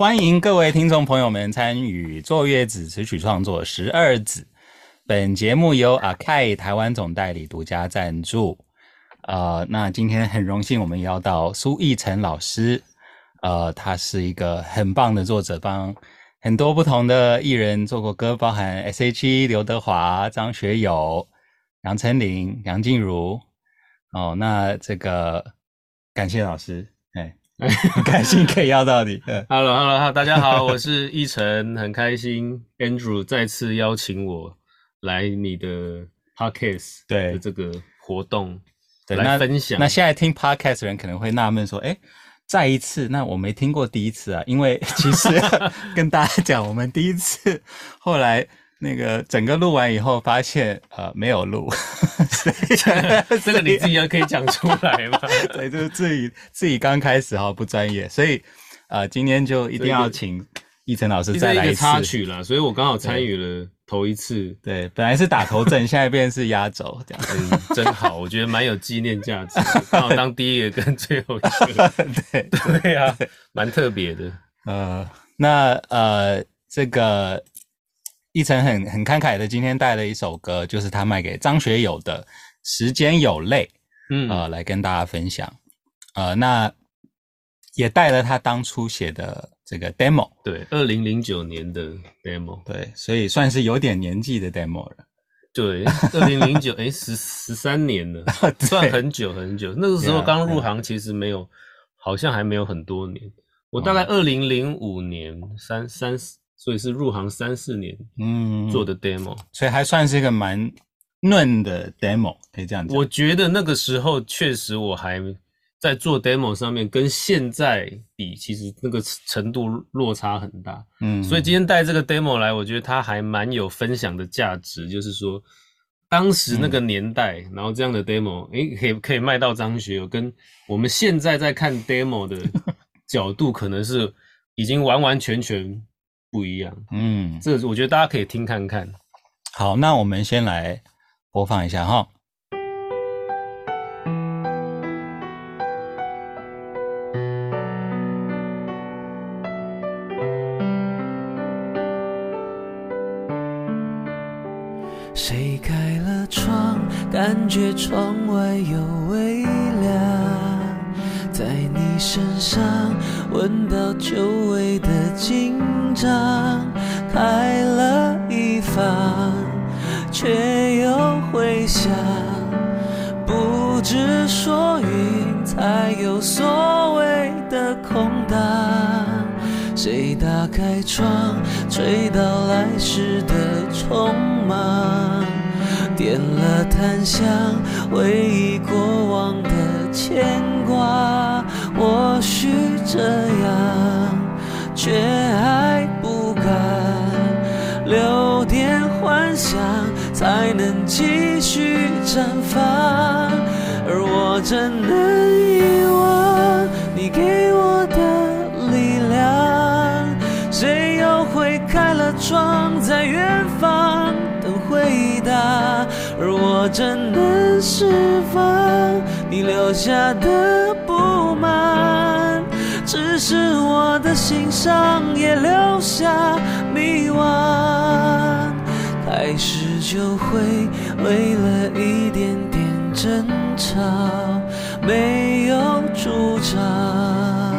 欢迎各位听众朋友们参与坐月子词曲创作十二子。本节目由阿 k 台湾总代理独家赞助。呃，那今天很荣幸我们邀到苏奕晨老师。呃，他是一个很棒的作者，帮很多不同的艺人做过歌，包含 S.H.E、刘德华、张学友、杨丞琳、梁静茹。哦，那这个感谢老师，开心可以邀到你。Hello，Hello，大家好，我是奕晨，很开心 Andrew 再次邀请我来你的 Podcast 对这个活动对来分享。那，那现在听 Podcast 的人可能会纳闷说，哎，再一次，那我没听过第一次啊，因为其实 跟大家讲，我们第一次后来。那个整个录完以后，发现呃没有录，这个你自己也可以讲出来嘛？对，就是自己自己刚开始哈不专业，所以呃今天就一定要请奕成老师再来一次。一个插曲了，所以我刚好参与了头一次。对，对，本来是打头阵，现在变成是压轴这样子，嗯，真好，我觉得蛮有纪念价值。刚好当第一个跟最后一个，对对啊，蛮特别的。呃，那呃这个。奕成很很慷慨的，今天带了一首歌，就是他卖给张学友的《时间有泪》，嗯，呃，来跟大家分享。呃，那也带了他当初写的这个 demo，对，二零零九年的 demo，对，所以算是有点年纪的 demo 了。对，二零零九，哎，十十三年了，算很久很久。那个时候刚入行，其实没有，好像还没有很多年。我大概二零零五年三三十。所以是入行三四年，嗯，做的 demo，所以还算是一个蛮嫩的 demo，可以这样讲。我觉得那个时候确实我还在做 demo 上面，跟现在比，其实那个程度落差很大。嗯，所以今天带这个 demo 来，我觉得它还蛮有分享的价值。就是说，当时那个年代，嗯、然后这样的 demo，诶，可以可以卖到张学友，跟我们现在在看 demo 的角度，可能是已经完完全全。不一样，嗯，这个我觉得大家可以听看看。好，那我们先来播放一下哈。谁开了窗，感觉窗外有微凉。在你身上闻到久违的紧张，开了一方，却又回想，不知所云，才有所谓的空档。谁打开窗，吹到来时的匆忙，点了檀香，回忆过往的牵挂。或许这样，却还才能继续绽放。而我怎能遗忘你给我的力量？谁又会开了窗，在远方等回答？而我怎能释放你留下的不满？只是我的心上也留下迷惘。开始就会为了一点点争吵，没有主张，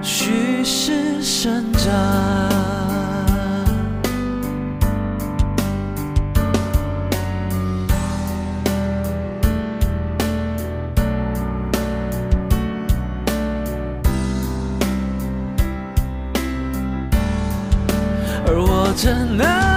虚实生长。真的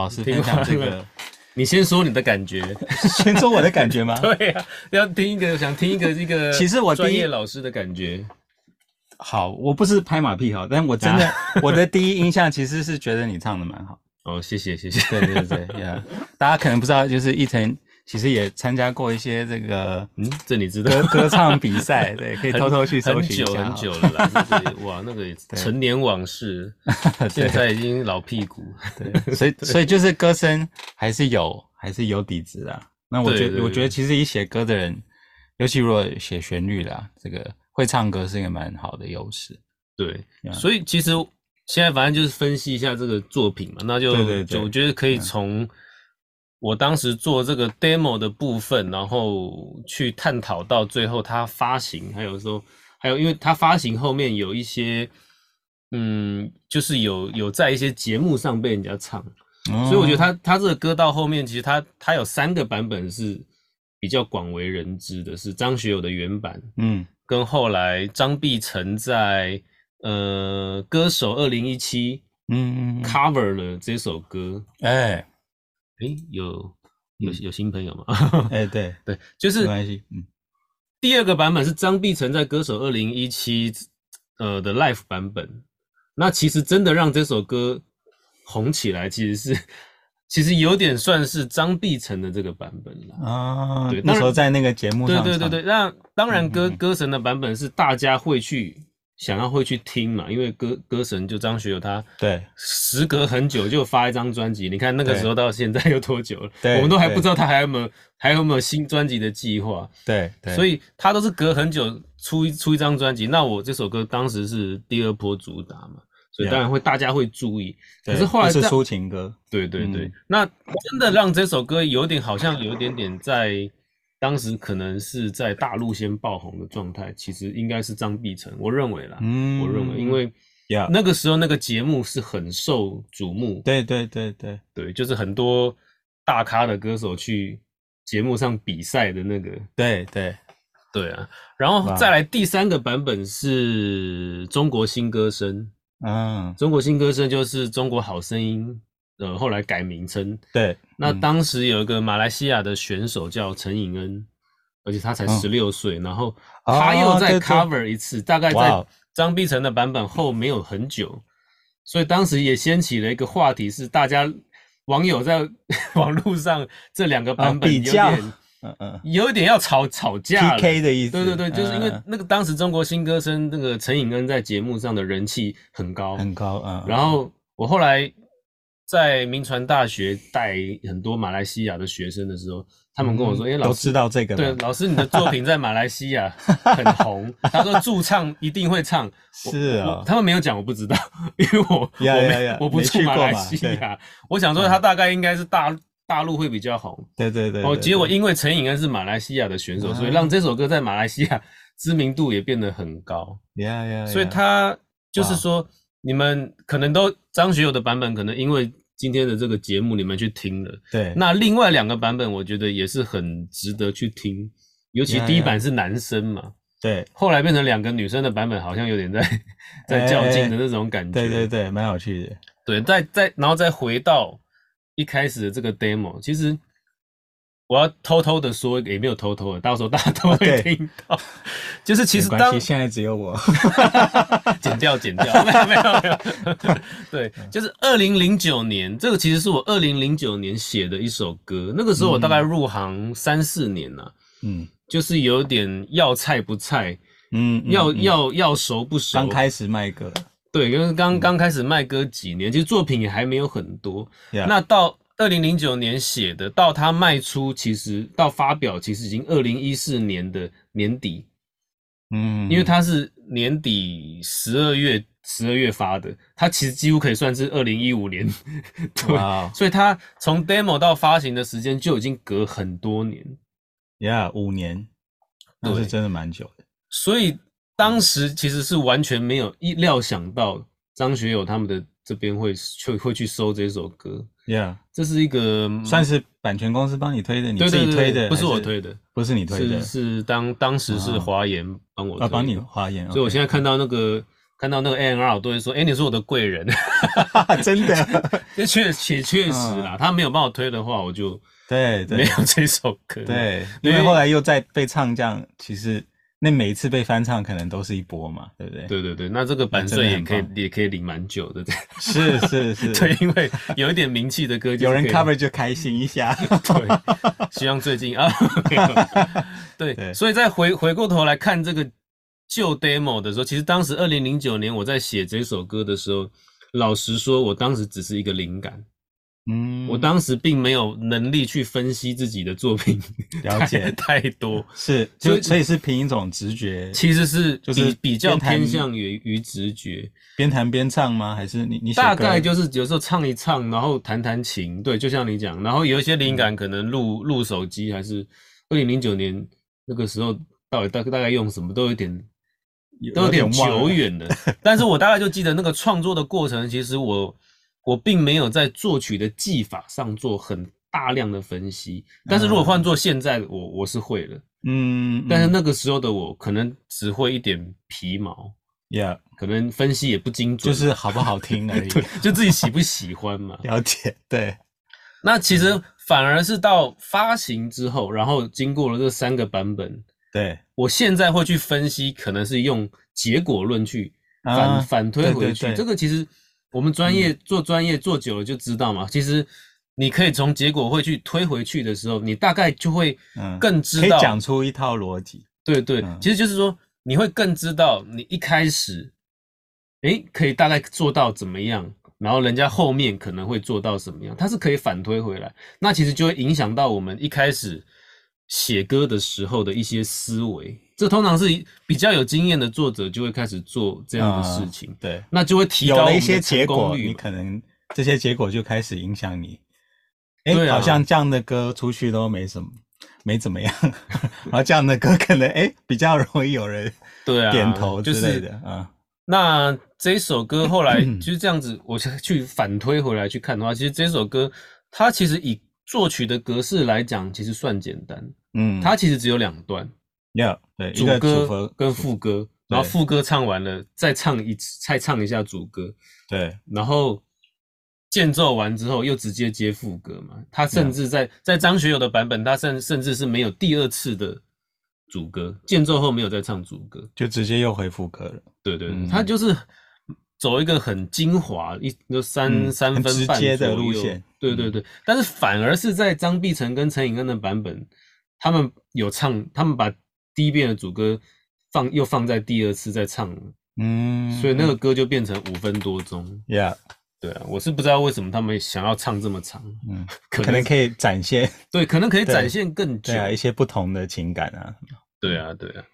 老师分享这个。你先说你的感觉，先说我的感觉吗？对呀、啊，要听一个，想听一个这个。其实我专业老师的感觉。好，我不是拍马屁哈，但我真的，我的第一印象其实是觉得你唱的蛮好。哦，谢谢谢谢。对对对对，yeah, 大家可能不知道，就是奕成其实也参加过一些这个，嗯，这你知道？歌歌唱比赛，对，可以偷偷去搜寻一下。很久很久了啦，哇，那个陈年往事，现在已经老屁股。对，所以所以就是歌声还是有还是有底子的。那我觉得我觉得其实以写歌的人，尤其如果写旋律啦，这个会唱歌是一个蛮好的优势。对，所以其实。现在反正就是分析一下这个作品嘛，那就就我觉得可以从我当时做这个 demo 的部分，然后去探讨到最后它发行，还有说还有，因为它发行后面有一些，嗯，就是有有在一些节目上被人家唱，哦、所以我觉得他他这个歌到后面，其实他他有三个版本是比较广为人知的，是张学友的原版，嗯，跟后来张碧晨在。呃，歌手二零一七，嗯，cover 了这首歌，哎，哎，有有有新朋友吗？哎，对。对，就是没关系，嗯，第二个版本是张碧晨在歌手二零一七，呃的 live 版本，那其实真的让这首歌红起来，其实是其实有点算是张碧晨的这个版本了啊，对，那时候在那个节目上，对对对对，那当然歌歌神的版本是大家会去。想要会去听嘛？因为歌歌神就张学友，他对时隔很久就发一张专辑。你看那个时候到现在有多久了？对，我们都还不知道他还有没有还有没有新专辑的计划。对，对，所以他都是隔很久出一出一张专辑。那我这首歌当时是第二波主打嘛，所以当然会大家会注意。可是后来是抒情歌，对对对，嗯、那真的让这首歌有点好像有一点点在。当时可能是在大陆先爆红的状态，其实应该是张碧晨，我认为啦，嗯，我认为，因为那个时候那个节目是很受瞩目，对对对对。对，就是很多大咖的歌手去节目上比赛的那个，对对。对啊，然后再来第三个版本是中国新歌声，嗯，中国新歌声就是中国好声音。呃，后来改名称。对，那当时有一个马来西亚的选手叫陈颖恩，而且他才十六岁，然后他又再 cover 一次，大概在张碧晨的版本后没有很久，所以当时也掀起了一个话题，是大家网友在 网络上这两个版本有点，嗯嗯，有一点要吵吵架 PK 的意思。对对对，就是因为那个当时中国新歌声那个陈颖恩在节目上的人气很高很高，嗯，然后我后来。在名传大学带很多马来西亚的学生的时候，他们跟我说：“哎、嗯，欸，老师都知道这个。”对，老师，你的作品在马来西亚很红。他说驻唱一定会唱。是啊，他们没有讲，我不知道，因为我我我不住马来西亚。我想说他大概应该是大大陆会比较红。对对对。哦，结果因为陈颖恩是马来西亚的选手，所以让这首歌在马来西亚知名度也变得很高。Yeah yeah。所以他就是说，你们可能都张学友的版本，可能因为。今天的这个节目你们去听了，对，那另外两个版本我觉得也是很值得去听，尤其第一版是男生嘛，对，后来变成两个女生的版本，好像有点在 在较劲的那种感觉，对对对，蛮有趣的，对，再再然后再回到一开始的这个 demo，其实。我要偷偷的说，也没有偷偷的，到时候大家都会听到。就是其实当现在只有我剪掉 剪掉，没有没有没有。对，就是二零零九年，这个其实是我二零零九年写的一首歌。那个时候我大概入行三四年了，嗯，就是有点要菜不菜，嗯，要要要熟不熟。刚开始卖歌，对，因为刚刚开始卖歌几年，其实作品也还没有很多。Yeah. 那到。二零零九年写的，到他卖出，其实到发表，其实已经二零一四年的年底，嗯，因为他是年底十二月十二月发的，他其实几乎可以算是二零一五年，对所以他从 demo 到发行的时间就已经隔很多年，，yeah, 五年，那是真的蛮久的。所以当时其实是完全没有意料想到张学友他们的这边会去会去收这首歌。Yeah，这是一个算是版权公司帮你推的，你自己推的，不是我推的，不是你推的，是是当当时是华研帮我推的，帮你华研，所以我现在看到那个看到那个 A&R 我都会说，哎、欸，你是我的贵人，真的，这确确确实啦，嗯、他没有帮我推的话，我就对对，没有这首歌，对，因为后来又再被唱这样，其实。那每一次被翻唱，可能都是一波嘛，对不对？对对对，那这个版税也可以也可以领蛮久的，对。是是是，对，因为有一点名气的歌，有人 cover 就开心一下。对，希望最近啊，对，对所以再回回过头来看这个旧 demo 的时候，其实当时二零零九年我在写这首歌的时候，老实说，我当时只是一个灵感。嗯，我当时并没有能力去分析自己的作品，了解太多，是就所以是凭一种直觉，其实是就是比较偏向于于直觉，边弹边唱吗？还是你你大概就是有时候唱一唱，然后弹弹琴，对，就像你讲，然后有一些灵感可能录录手机，还是二零零九年那个时候到底大大概用什么都有点都有点久远了，但是我大概就记得那个创作的过程，其实我。我并没有在作曲的技法上做很大量的分析，但是如果换做现在，我我是会了，嗯，但是那个时候的我可能只会一点皮毛，Yeah，可能分析也不精准，就是好不好听而已，对，就自己喜不喜欢嘛。了解，对。那其实反而是到发行之后，然后经过了这三个版本，对，我现在会去分析，可能是用结果论去反、啊、反推回去，对对对，这个其实。我们专业做专业做久了就知道嘛，其实你可以从结果会去推回去的时候，你大概就会更知道，可以讲出一套逻辑。对对，其实就是说你会更知道你一开始，诶，可以大概做到怎么样，然后人家后面可能会做到什么样，它是可以反推回来，那其实就会影响到我们一开始写歌的时候的一些思维。这通常是比较有经验的作者就会开始做这样的事情，嗯、对，那就会提高了一些结果，你可能这些结果就开始影响你。哎、欸，啊、好像这样的歌出去都没什么，没怎么样。然后这样的歌可能哎、欸、比较容易有人对啊点头之类的啊。就是、那这首歌后来 就是这样子，我去反推回来去看的话，其实这首歌它其实以作曲的格式来讲，其实算简单。嗯，它其实只有两段。要、yeah, 对主歌跟副歌，然后副歌唱完了，再唱一次，再唱一下主歌，对，然后间奏完之后又直接接副歌嘛。他甚至在.在张学友的版本，他甚甚至是没有第二次的主歌，间奏后没有再唱主歌，就直接又回副歌了。对对他就是走一个很精华一就三、嗯、三分半的路线。对对对，嗯、但是反而是在张碧晨跟陈颖恩的版本，他们有唱，他们把。第一遍的主歌放又放在第二次再唱，嗯，所以那个歌就变成五分多钟。Yeah，对啊，我是不知道为什么他们想要唱这么长，嗯，可能可以展现，对，可能可以展现更久，对啊，一些不同的情感啊。对啊，对啊，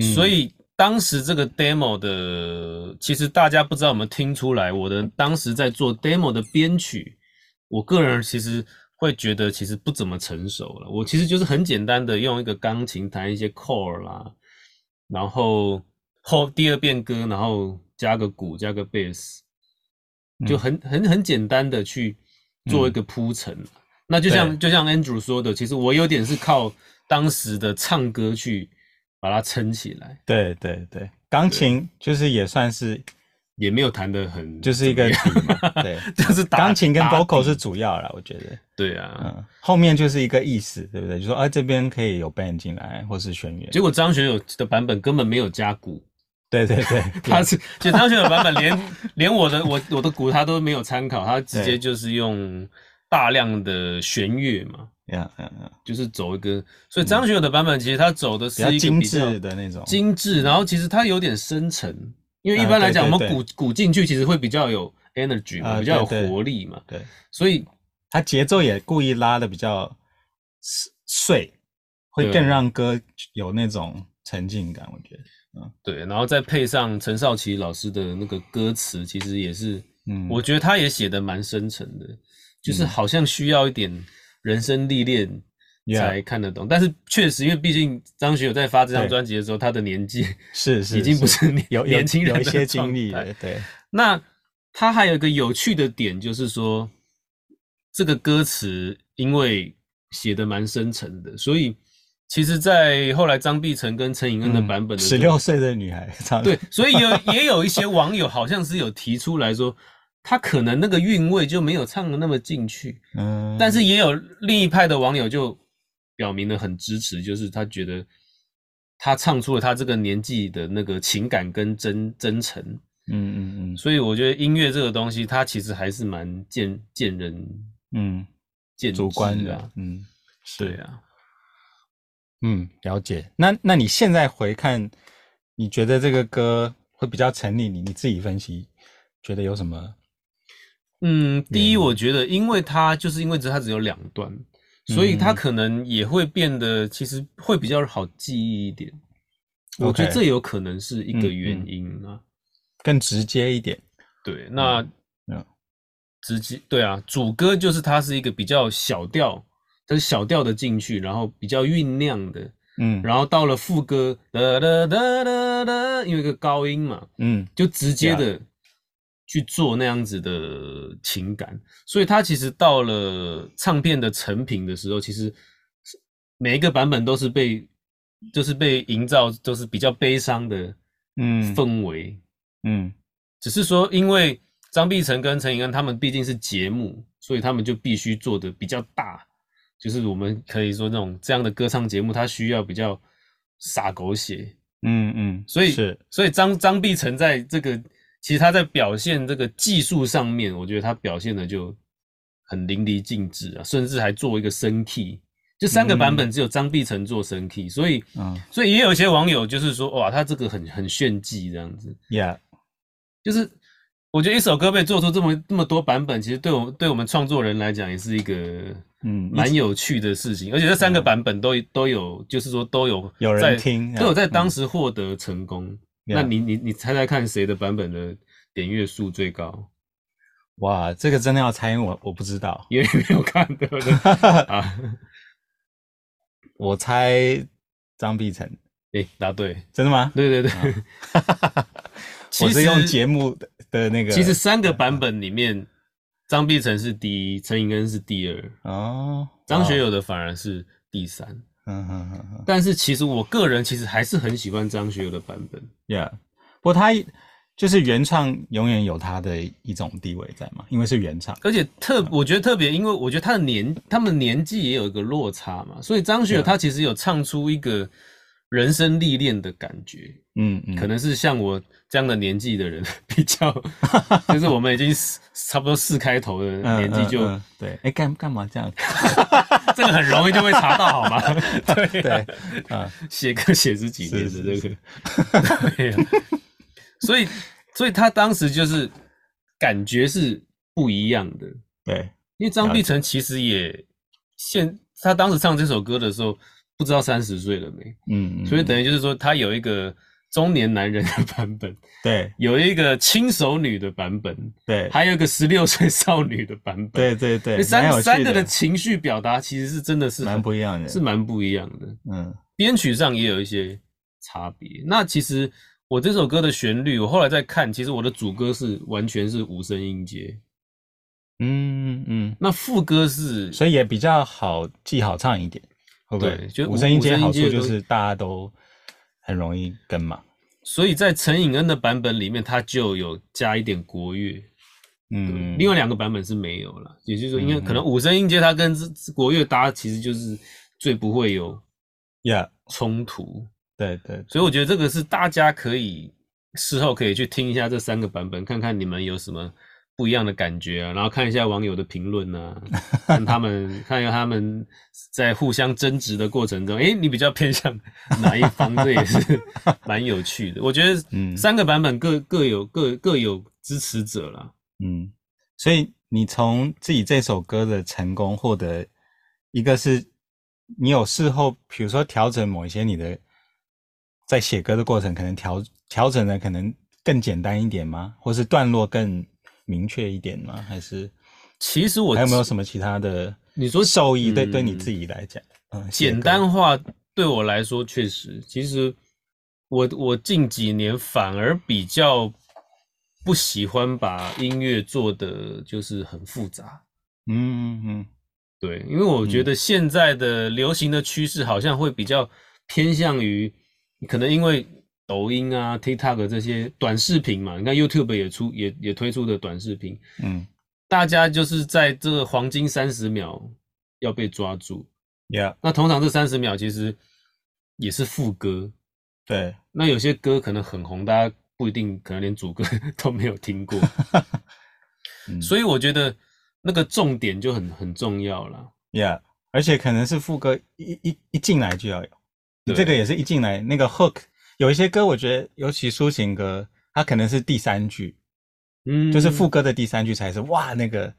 嗯，所以当时这个 demo 的，其实大家不知道有没有听出来，我的当时在做 demo 的编曲，我个人其实。会觉得其实不怎么成熟了。我其实就是很简单的用一个钢琴弹一些 chord 啦，然后后第二遍歌，然后加个鼓，加个 bass，就很很很简单的去做一个铺陈。嗯、那就像就像 Andrew 说的，其实我有点是靠当时的唱歌去把它撑起来。对对对，钢琴就是也算是。也没有弹得很，就是一个底嘛，对，就是钢琴跟 vocal 是主要啦，我觉得。对啊，嗯，后面就是一个意思，对不对？就说啊，这边可以有 band 进来，或是弦乐。结果张学友的版本根本没有加鼓，对对对，他是，其实张学友的版本连 连我的我我的鼓他都没有参考，他直接就是用大量的弦乐嘛，呀呀呀，就是走一个，所以张学友的版本其实他走的是一个精致的那种。精致，然后其实他有点深沉。因为一般来讲，我们鼓鼓进去其实会比较有 energy 嘛，比较有活力嘛。对，所以它节奏也故意拉的比较碎，会更让歌有那种沉浸感。我觉得，嗯，对。然后再配上陈少琪老师的那个歌词，其实也是，嗯，我觉得他也写的蛮深沉的，就是好像需要一点人生历练。才看得懂，但是确实，因为毕竟张学友在发这张专辑的时候，他的年纪是是 已经不是。年有年轻人有一些经历了。对，那他还有一个有趣的点，就是说这个歌词因为写的蛮深沉的，所以其实，在后来张碧晨跟陈颖恩的版本的十六岁的女孩唱，对，所以有也有一些网友好像是有提出来说，他可能那个韵味就没有唱的那么进去，嗯，但是也有另一派的网友就表明了很支持，就是他觉得他唱出了他这个年纪的那个情感跟真真诚，嗯嗯嗯，所以我觉得音乐这个东西，它其实还是蛮见见人，嗯，见主观的，嗯，对啊，嗯，了解。那那你现在回看，你觉得这个歌会比较成立你？你自己分析，觉得有什么？嗯，第一，我觉得，因为它就是因为它只有两段，所以它可能也会变得其实会比较好记忆一点。我觉得这有可能是一个原因啊，更直接一点。对，那嗯，直接对啊，主歌就是它是一个比较小调，它是小调的进去，然后比较酝酿的，嗯，然后到了副歌哒哒哒哒哒，因为一个高音嘛，嗯，就直接的。去做那样子的情感，所以他其实到了唱片的成品的时候，其实每一个版本都是被，就是被营造都是比较悲伤的，嗯，氛围，嗯，只是说因为张碧晨跟陈颖恩他们毕竟是节目，所以他们就必须做的比较大，就是我们可以说那种这样的歌唱节目，它需要比较洒狗血，嗯嗯，所以是，所以张张碧晨在这个。其实他在表现这个技术上面，我觉得他表现的就很淋漓尽致啊，甚至还做一个升 key，就三个版本只有张碧晨做升 key，所以，嗯，所以也有一些网友就是说，哇，他这个很很炫技这样子，Yeah，就是我觉得一首歌被做出这么这么多版本，其实对我对我们创作人来讲也是一个嗯蛮有趣的事情，而且这三个版本都都有，就是说都有有人听，都有在当时获得成功。那你你你猜猜看，谁的版本的点阅数最高？哇，这个真的要猜，我我不知道，因为没有看，对不对？啊，我猜张碧晨。诶，答对，真的吗？对对对。我是用节目的的那个。其实三个版本里面，张碧晨是第一，陈颖恩是第二。哦。张学友的反而是第三。嗯哼哼哼，但是其实我个人其实还是很喜欢张学友的版本，Yeah，不过他就是原唱永远有他的一种地位在嘛，因为是原唱，而且特我觉得特别，因为我觉得他的年他们年纪也有一个落差嘛，所以张学友他其实有唱出一个。人生历练的感觉，嗯嗯，可能是像我这样的年纪的人 比较，就是我们已经差不多四开头的年纪就对，哎干干嘛这样？这个很容易就会查到好吗？对。对啊，写歌写十几年的这个，对，所以所以他当时就是感觉是不一样的，对，因为张碧晨其实也现他当时唱这首歌的时候。不知道三十岁了没？嗯，所以等于就是说，他有一个中年男人的版本，对，有一个轻熟女的版本，对，还有一个十六岁少女的版本，对对对，三三个的情绪表达其实是真的是蛮不一样的，是蛮不一样的。嗯，编曲上也有一些差别。那其实我这首歌的旋律，我后来再看，其实我的主歌是完全是五声音阶，嗯嗯，那副歌是，所以也比较好记好唱一点。对，就五声音阶好处就是大家都很容易跟嘛。所以在陈颖恩的版本里面，他就有加一点国乐，嗯，另外两个版本是没有了。也就是说，因为可能五声音阶它跟国乐搭，其实就是最不会有呀冲突。对对，所以我觉得这个是大家可以事后可以去听一下这三个版本，看看你们有什么。不一样的感觉啊，然后看一下网友的评论啊，看他们看一下他们在互相争执的过程中，诶，你比较偏向哪一方？这也是 蛮有趣的。我觉得，嗯，三个版本各各有各各有支持者啦。嗯，所以你从自己这首歌的成功获得，一个是你有事后，比如说调整某一些你的在写歌的过程，可能调调整的可能更简单一点吗？或是段落更？明确一点吗？还是其实我还有没有什么其他的？你说受益对对你自己来讲，嗯，简单化对我来说确实。其实我我近几年反而比较不喜欢把音乐做的就是很复杂。嗯嗯，对，因为我觉得现在的流行的趋势好像会比较偏向于，可能因为抖音啊、TikTok 这些短视频嘛，你看 YouTube 也出也也推出的短视频，嗯，大家就是在这个黄金三十秒要被抓住，Yeah，那通常这三十秒其实也是副歌，对，那有些歌可能很红，大家不一定可能连主歌 都没有听过，嗯、所以我觉得。那个重点就很很重要了，Yeah，而且可能是副歌一一一进来就要有，对。这个也是一进来那个 hook，有一些歌我觉得，尤其抒情歌，它可能是第三句，嗯，就是副歌的第三句才是哇，那个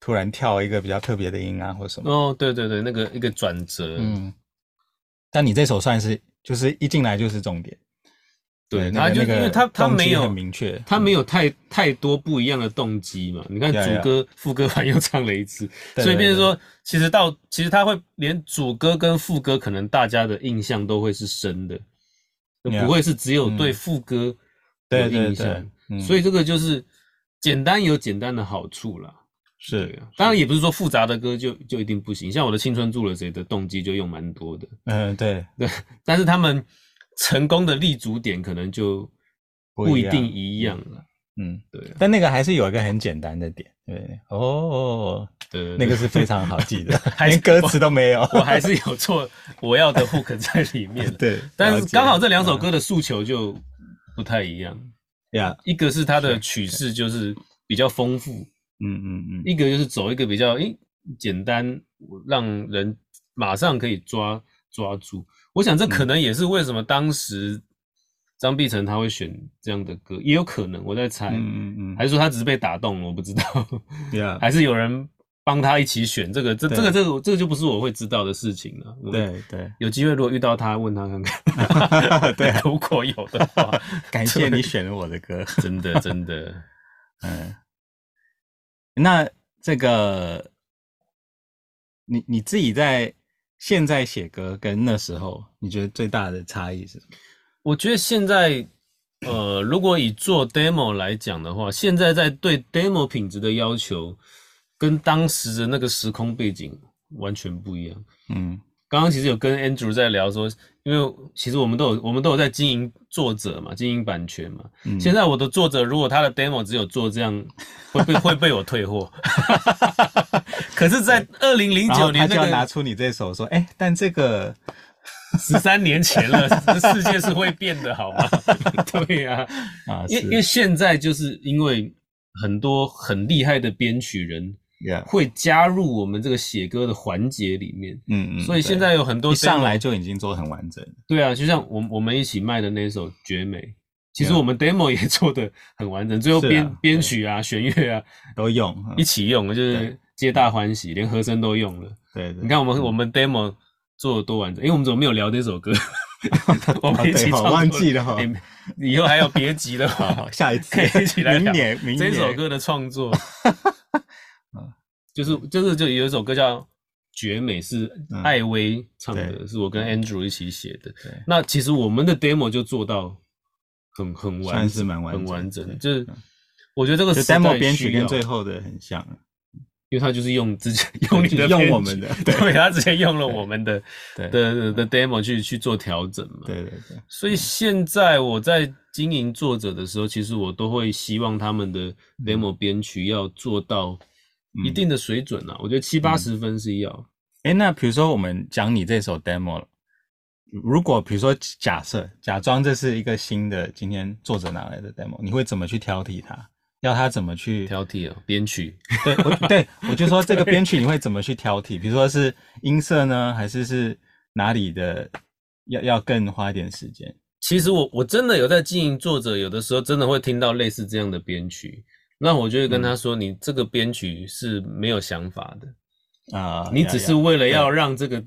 突然跳一个比较特别的音啊或什么，哦，对对对，那个一个转折，嗯，但你这首算是就是一进来就是重点。对，他就因为他他没有很明确，他没有太太多不一样的动机嘛。你看主歌、副歌完又唱了一次，所以变成说，其实到其实他会连主歌跟副歌，可能大家的印象都会是深的，不会是只有对副歌有印象。所以这个就是简单有简单的好处啦。是，当然也不是说复杂的歌就就一定不行。像我的青春住了谁的动机就用蛮多的。嗯，对对，但是他们。成功的立足点可能就不一定一样了，嗯，对。但那个还是有一个很简单的点，对，哦，对，那个是非常好记的，连歌词都没有，我还是有错我要的 hook 在里面，对。但是刚好这两首歌的诉求就不太一样，呀，一个是它的曲式就是比较丰富，嗯嗯嗯，一个就是走一个比较诶简单，让人马上可以抓抓住。我想这可能也是为什么当时张碧晨他会选这样的歌，也有可能我在猜，嗯嗯，还是说他只是被打动了，我不知道，对啊，还是有人帮他一起选这个，这这个这个这个就不是我会知道的事情了。对对，有机会如果遇到他，问他看看，对，如果有的话，感谢你选了我的歌，真的真的，嗯，那这个你你自己在。现在写歌跟那时候，你觉得最大的差异是什么？我觉得现在，呃，如果以做 demo 来讲的话，现在在对 demo 品质的要求，跟当时的那个时空背景完全不一样。嗯。刚刚其实有跟 Andrew 在聊说，因为其实我们都有我们都有在经营作者嘛，经营版权嘛。嗯、现在我的作者如果他的 demo 只有做这样，会被会被我退货。可是，在二零零九年，他就要拿出你这首说，哎、欸，但这个十三年前了，这世界是会变的，好吗？对呀、啊，啊，因为因为现在就是因为很多很厉害的编曲人。会加入我们这个写歌的环节里面，嗯嗯，所以现在有很多一上来就已经做得很完整。对啊，就像我我们一起卖的那首《绝美》，其实我们 demo 也做得很完整，最后编编曲啊、弦乐啊都用一起用，就是皆大欢喜，连和声都用了。对，你看我们我们 demo 做的多完整，因为我们怎么没有聊这首歌？我们一起唱，忘记了哈。以后还有别急的话，下一次可以一起来聊明年明年这首歌的创作。就是就是就有一首歌叫《绝美》，是艾薇唱的，是我跟 Andrew 一起写的。那其实我们的 demo 就做到很很完，是蛮完很完整。就是我觉得这个 demo 编曲跟最后的很像，因为他就是用直接 用你的用我们的，对，他直接用了我们的 的的 demo 去去做调整嘛。对对对。所以现在我在经营作者的时候，其实我都会希望他们的 demo 编曲要做到。一定的水准啊，我觉得七八十分是要。哎、嗯欸，那比如说我们讲你这首 demo，了如果比如说假设假装这是一个新的今天作者拿来的 demo，你会怎么去挑剔它？要他怎么去 挑剔哦？编曲？对，我对我就说这个编曲你会怎么去挑剔？比如说是音色呢，还是是哪里的要要更花一点时间？其实我我真的有在经营作者，有的时候真的会听到类似这样的编曲。那我就会跟他说：“你这个编曲是没有想法的啊，你只是为了要让这个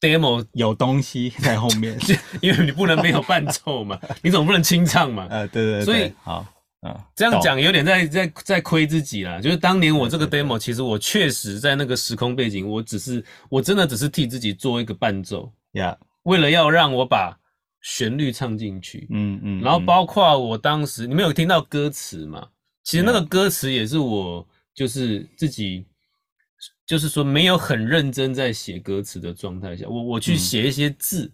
demo 有东西 在后面，因为你不能没有伴奏嘛，你总不能清唱嘛。呃，对对对，所以好啊，这样讲有点在在在亏自己啦。就是当年我这个 demo，其实我确实在那个时空背景，我只是我真的只是替自己做一个伴奏呀，为了要让我把旋律唱进去，嗯嗯，然后包括我当时你没有听到歌词嘛？其实那个歌词也是我就是自己就是说没有很认真在写歌词的状态下，我我去写一些字，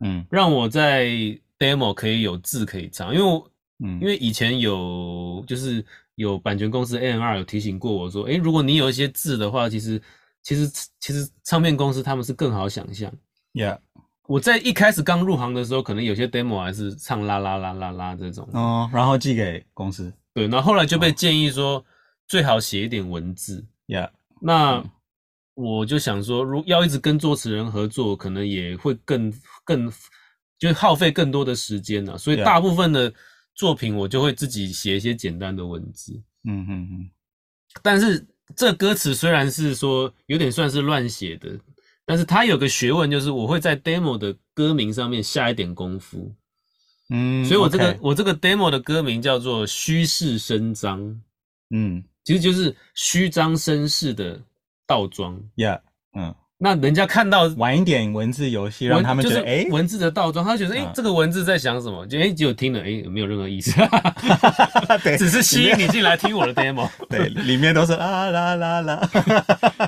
嗯，让我在 demo 可以有字可以唱，因为我，嗯，因为以前有就是有版权公司 A N R 有提醒过我说，诶，如果你有一些字的话，其实其实其实唱片公司他们是更好想象，Yeah。我在一开始刚入行的时候，可能有些 demo 还是唱啦啦啦啦啦这种哦，然后寄给公司。对，然后后来就被建议说，最好写一点文字。Yeah，，那我就想说，如要一直跟作词人合作，可能也会更更就耗费更多的时间了。所以大部分的作品我就会自己写一些简单的文字。嗯嗯嗯。但是这歌词虽然是说有点算是乱写的。但是它有个学问，就是我会在 demo 的歌名上面下一点功夫，嗯，所以我这个 okay. 我这个 demo 的歌名叫做虚势声张，嗯，其实就是虚张声势的倒装，Yeah，嗯，那人家看到玩一点文字游戏，让他们觉得哎，文字的倒装，他觉得哎，这个文字在想什么？就哎，只有听了哎，没有任何意思，对，只是吸引你进来听我的 demo，对，里面都是啦啦啦啦，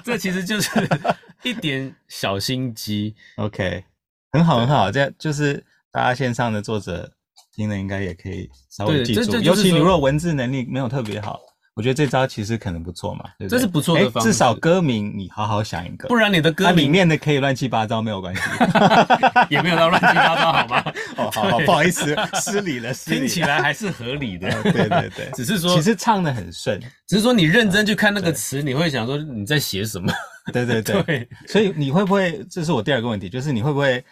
这其实就是。一点小心机，OK，很好很好，这就是大家线上的作者听了应该也可以稍微记住，尤其你如果文字能力没有特别好，我觉得这招其实可能不错嘛，对不对？这是不错的方式，至少歌名你好好想一个，不然你的歌名里面的可以乱七八糟没有关系，也没有到乱七八糟好吗？哦，好，好，不好意思，失礼了，失礼。听起来还是合理的，对对对，只是说其实唱的很顺，只是说你认真去看那个词，你会想说你在写什么。对对对，对，所以你会不会？这是我第二个问题，就是你会不会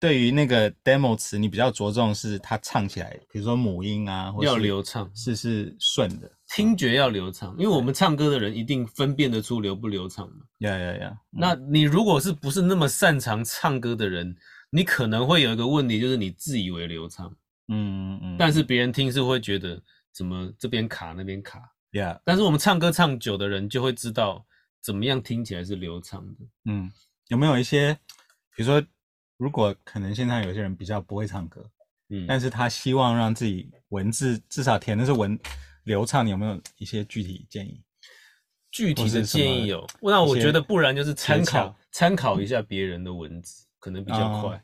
对于那个 demo 词，你比较着重是它唱起来，比如说母音啊，或要流畅，是是顺的，听觉要流畅，因为我们唱歌的人一定分辨得出流不流畅嘛。呀呀呀！那你如果是不是那么擅长唱歌的人，你可能会有一个问题，就是你自以为流畅，嗯嗯，但是别人听是会觉得怎么这边卡那边卡，呀。但是我们唱歌唱久的人就会知道。怎么样听起来是流畅的？嗯，有没有一些，比如说，如果可能现在有些人比较不会唱歌，嗯，但是他希望让自己文字至少填的是文流畅，你有没有一些具体建议？具体的建议有，那我觉得不然就是参考参考一下别人的文字，可能比较快。哦、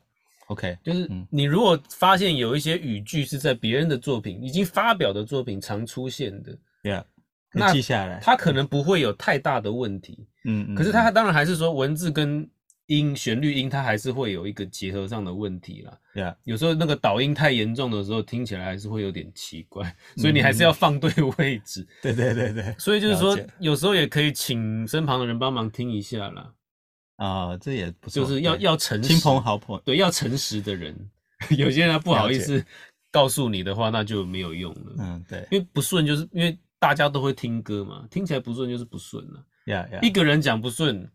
OK，就是你如果发现有一些语句是在别人的作品已经发表的作品常出现的，Yeah。那记下来，他可能不会有太大的问题，嗯嗯。可是他当然还是说文字跟音旋律音，它还是会有一个结合上的问题啦。对啊，有时候那个导音太严重的时候，听起来还是会有点奇怪，所以你还是要放对位置。对对对对。所以就是说，有时候也可以请身旁的人帮忙听一下啦。啊，这也不错，就是要要诚实，亲朋好友，对，要诚实的人。有些人他不好意思告诉你的话，那就没有用了。嗯，对，因为不顺，就是因为。大家都会听歌嘛，听起来不顺就是不顺了。Yeah, yeah. 一个人讲不顺，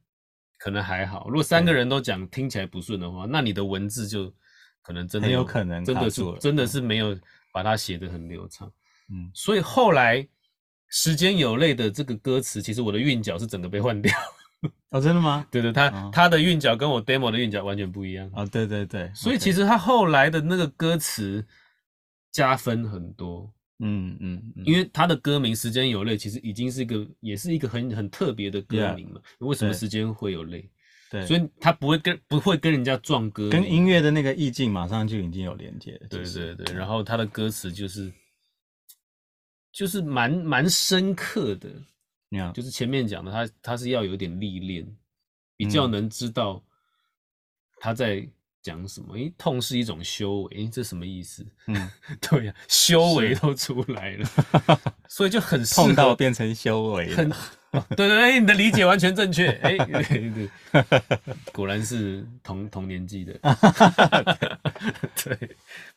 可能还好；如果三个人都讲听起来不顺的话，那你的文字就可能真的有，有可能真的是真的是没有把它写得很流畅。嗯，所以后来时间有泪的这个歌词，其实我的韵脚是整个被换掉。哦，真的吗？对对，他他的韵脚跟我 demo 的韵脚完全不一样。哦，对对对，所以其实他后来的那个歌词加分很多。嗯嗯，嗯，因为他的歌名《时间有泪》其实已经是一个，也是一个很很特别的歌名嘛。Yeah, 为什么时间会有泪？对，所以他不会跟不会跟人家撞歌，跟音乐的那个意境马上就已经有连接了。对对对，然后他的歌词就是就是蛮蛮深刻的，Yeah. 就是前面讲的，他他是要有点历练，比较能知道他在。讲什么？诶，痛是一种修为，诶，这什么意思？嗯，对呀、啊，修为都出来了，所以就很痛到变成修为。很，对对对，你的理解完全正确。哎，对对，果然是同同年纪的。对，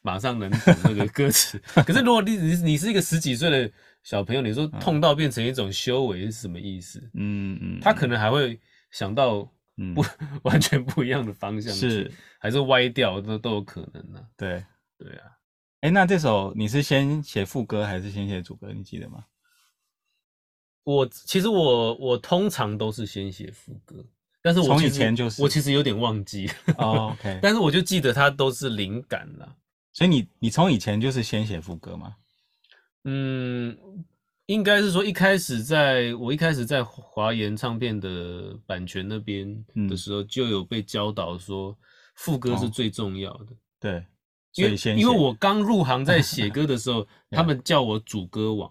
马上能懂那个歌词。可是如果你你你是一个十几岁的小朋友，你说痛到变成一种修为是什么意思？嗯嗯，他可能还会想到。嗯，不完全不一样的方向是还是歪掉都都有可能呢、啊。对对啊，哎、欸，那这首你是先写副歌还是先写主歌？你记得吗？我其实我我通常都是先写副歌，但是我从以前就是我其实有点忘记。哦、OK，但是我就记得它都是灵感啦。所以你你从以前就是先写副歌吗？嗯，应该是说一开始在我一开始在华研唱片的版权那边的时候，就有被教导说副歌是最重要的。对，因为因为我刚入行在写歌的时候，他们叫我主歌王。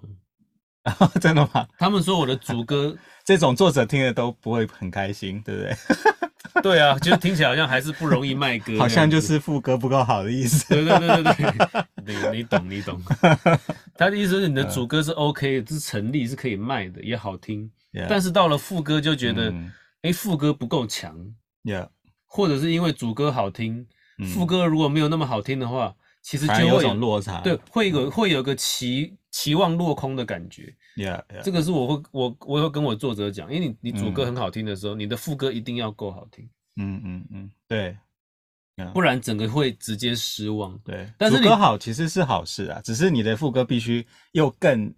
真的吗？他们说我的主歌，这种作者听了都不会很开心，对不对？对啊，就听起来好像还是不容易卖歌，好像就是副歌不够好的意思。对对对对对，你你懂你懂。他的意思是你的主歌是 OK，是成立是可以卖的，也好听。但是到了副歌就觉得，哎，副歌不够强。Yeah，或者是因为主歌好听，副歌如果没有那么好听的话，其实就会有种落差。对，会有会有个期期望落空的感觉。Yeah，这个是我会我我会跟我作者讲，因为你你主歌很好听的时候，你的副歌一定要够好听。嗯嗯嗯，对，不然整个会直接失望。对，但是主歌好其实是好事啊，只是你的副歌必须又更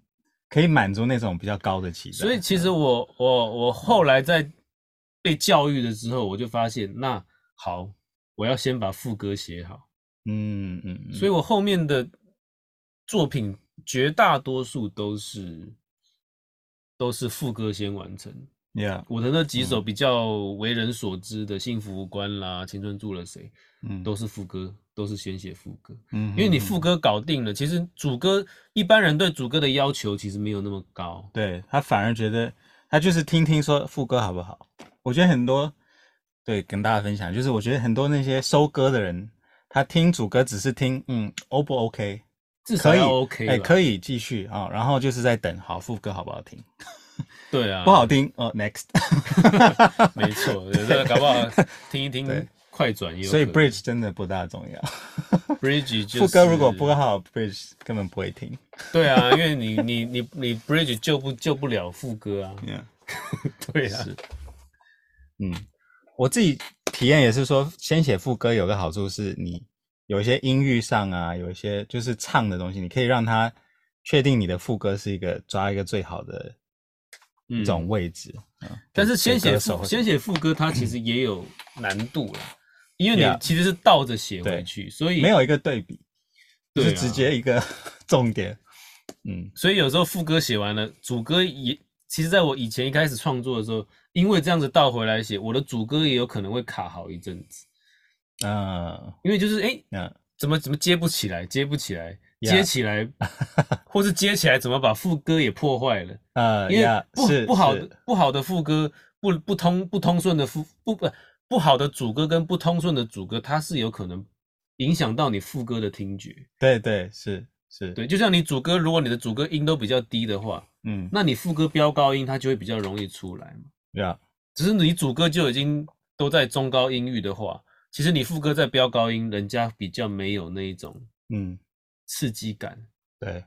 可以满足那种比较高的期待。所以其实我我我后来在被教育的时候，我就发现，那好，我要先把副歌写好。嗯嗯，嗯，所以我后面的作品绝大多数都是都是副歌先完成。Yeah, 我的那几首比较为人所知的《幸福无关》啦，《青春住了谁》，嗯，都是副歌，都是先写副歌。嗯，因为你副歌搞定了，其实主歌一般人对主歌的要求其实没有那么高。对，他反而觉得他就是听听说副歌好不好。我觉得很多对跟大家分享，就是我觉得很多那些收歌的人，他听主歌只是听嗯 O 不 OK，至少要 OK，哎、欸、可以继续啊、哦，然后就是在等好副歌好不好听。对啊，不好听哦。Next，没错，这搞不好听一听，快转也有。所以 Bridge 真的不大重要。Bridge 就是副歌如果不好，Bridge 根本不会听。对啊，因为你你你你 Bridge 救不救不了副歌啊。Yeah. 对啊。嗯，我自己体验也是说，先写副歌有个好处是，你有一些音域上啊，有一些就是唱的东西，你可以让他确定你的副歌是一个抓一个最好的。一种位置，嗯，但是先写副先写副歌，它其实也有难度了，因为你其实是倒着写回去，所以没有一个对比，就是直接一个 重点，嗯，所以有时候副歌写完了，主歌也，其实在我以前一开始创作的时候，因为这样子倒回来写，我的主歌也有可能会卡好一阵子，啊，因为就是哎，怎么怎么接不起来，接不起来。接起来 或是接起来，怎么把副歌也破坏了？啊、uh,，因为不是不好的不好的副歌，不不通不通顺的副不不不好的主歌跟不通顺的主歌，它是有可能影响到你副歌的听觉。对对是是，对，就像你主歌，如果你的主歌音都比较低的话，嗯，那你副歌飙高音，它就会比较容易出来嘛。对啊，只是你主歌就已经都在中高音域的话，其实你副歌在飙高音，人家比较没有那一种，嗯。刺激感，对，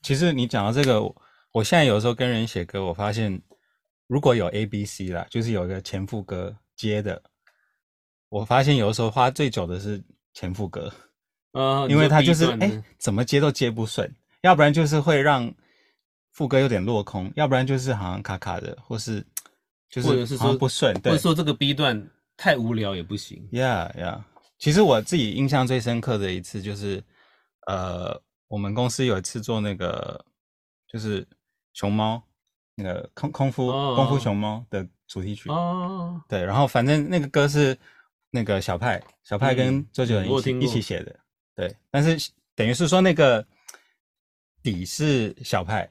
其实你讲到这个，我现在有时候跟人写歌，我发现如果有 A B C 啦，就是有一个前副歌接的，我发现有的时候花最久的是前副歌，呃，因为他就是哎、欸，怎么接都接不顺，要不然就是会让副歌有点落空，要不然就是好像卡卡的，或是就是好像不顺，对，或者说这个 B 段太无聊也不行。Yeah, yeah，其实我自己印象最深刻的一次就是。呃，我们公司有一次做那个，就是熊猫那个空空夫功夫熊猫的主题曲。哦，对，然后反正那个歌是那个小派小派跟周杰伦一起、嗯、一起写的，对，但是等于是说那个底是小派，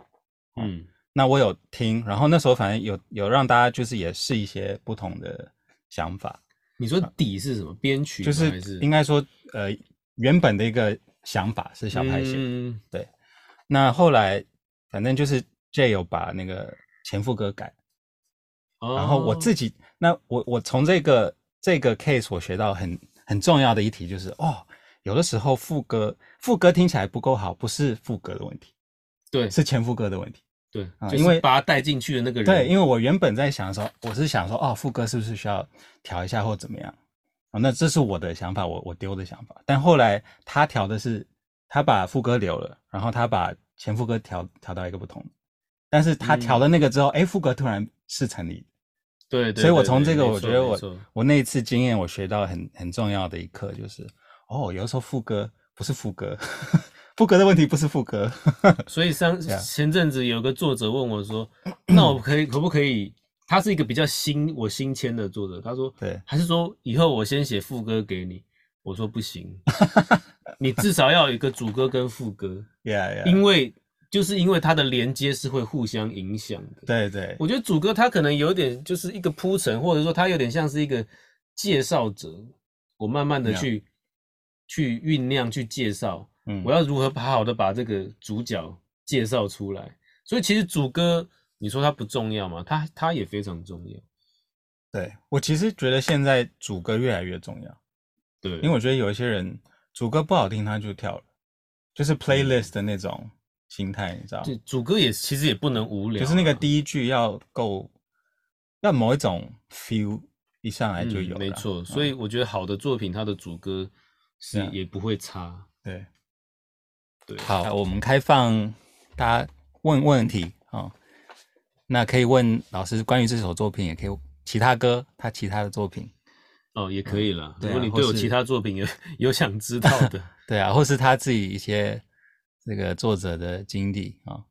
嗯，那我有听，然后那时候反正有有让大家就是也试一些不同的想法。你说底是什么编曲？就是应该说呃原本的一个。想法是小派写的，嗯，对。那后来反正就是 J 有把那个前副歌改，哦，然后我自己，那我我从这个这个 case 我学到很很重要的一题就是，哦，有的时候副歌副歌听起来不够好，不是副歌的问题，对，是前副歌的问题，对，啊，因为把他带进去的那个人，对，因为我原本在想说，我是想说，哦，副歌是不是需要调一下或怎么样？哦，那这是我的想法，我我丢的想法。但后来他调的是，他把副歌留了，然后他把前副歌调调到一个不同。但是他调了那个之后，哎、嗯，副歌突然是成立。对，对，对，所以我从这个，我觉得我我那一次经验，我学到很很重要的一课，就是哦，有的时候副歌不是副歌，副歌的问题不是副歌。所以上前阵子有个作者问我说：“那我可以可不可以？”他是一个比较新我新签的作者，他说：“对，还是说以后我先写副歌给你？”我说：“不行，你至少要有一个主歌跟副歌。” Yeah, yeah. 因为就是因为它的连接是会互相影响的。对对，我觉得主歌它可能有点就是一个铺陈，或者说它有点像是一个介绍者，我慢慢的去。去酝酿，去介绍，嗯，我要如何好好的把这个主角介绍出来？所以其实主歌，你说它不重要吗？它它也非常重要。对，我其实觉得现在主歌越来越重要。对，因为我觉得有一些人主歌不好听，他就跳了，就是 playlist 的那种心态，你知道？对，主歌也其实也不能无聊，就是那个第一句要够，要某一种 feel 一上来就有，嗯。没错，所以我觉得好的作品，它的主歌。是也不会差，对，对。好，我们开放大家问问题啊、哦，那可以问老师关于这首作品，也可以其他歌他其他的作品哦，也可以了、嗯。如果你对我其他作品有 有想知道的，对啊，或是他自己一些这个作者的经历啊、哦，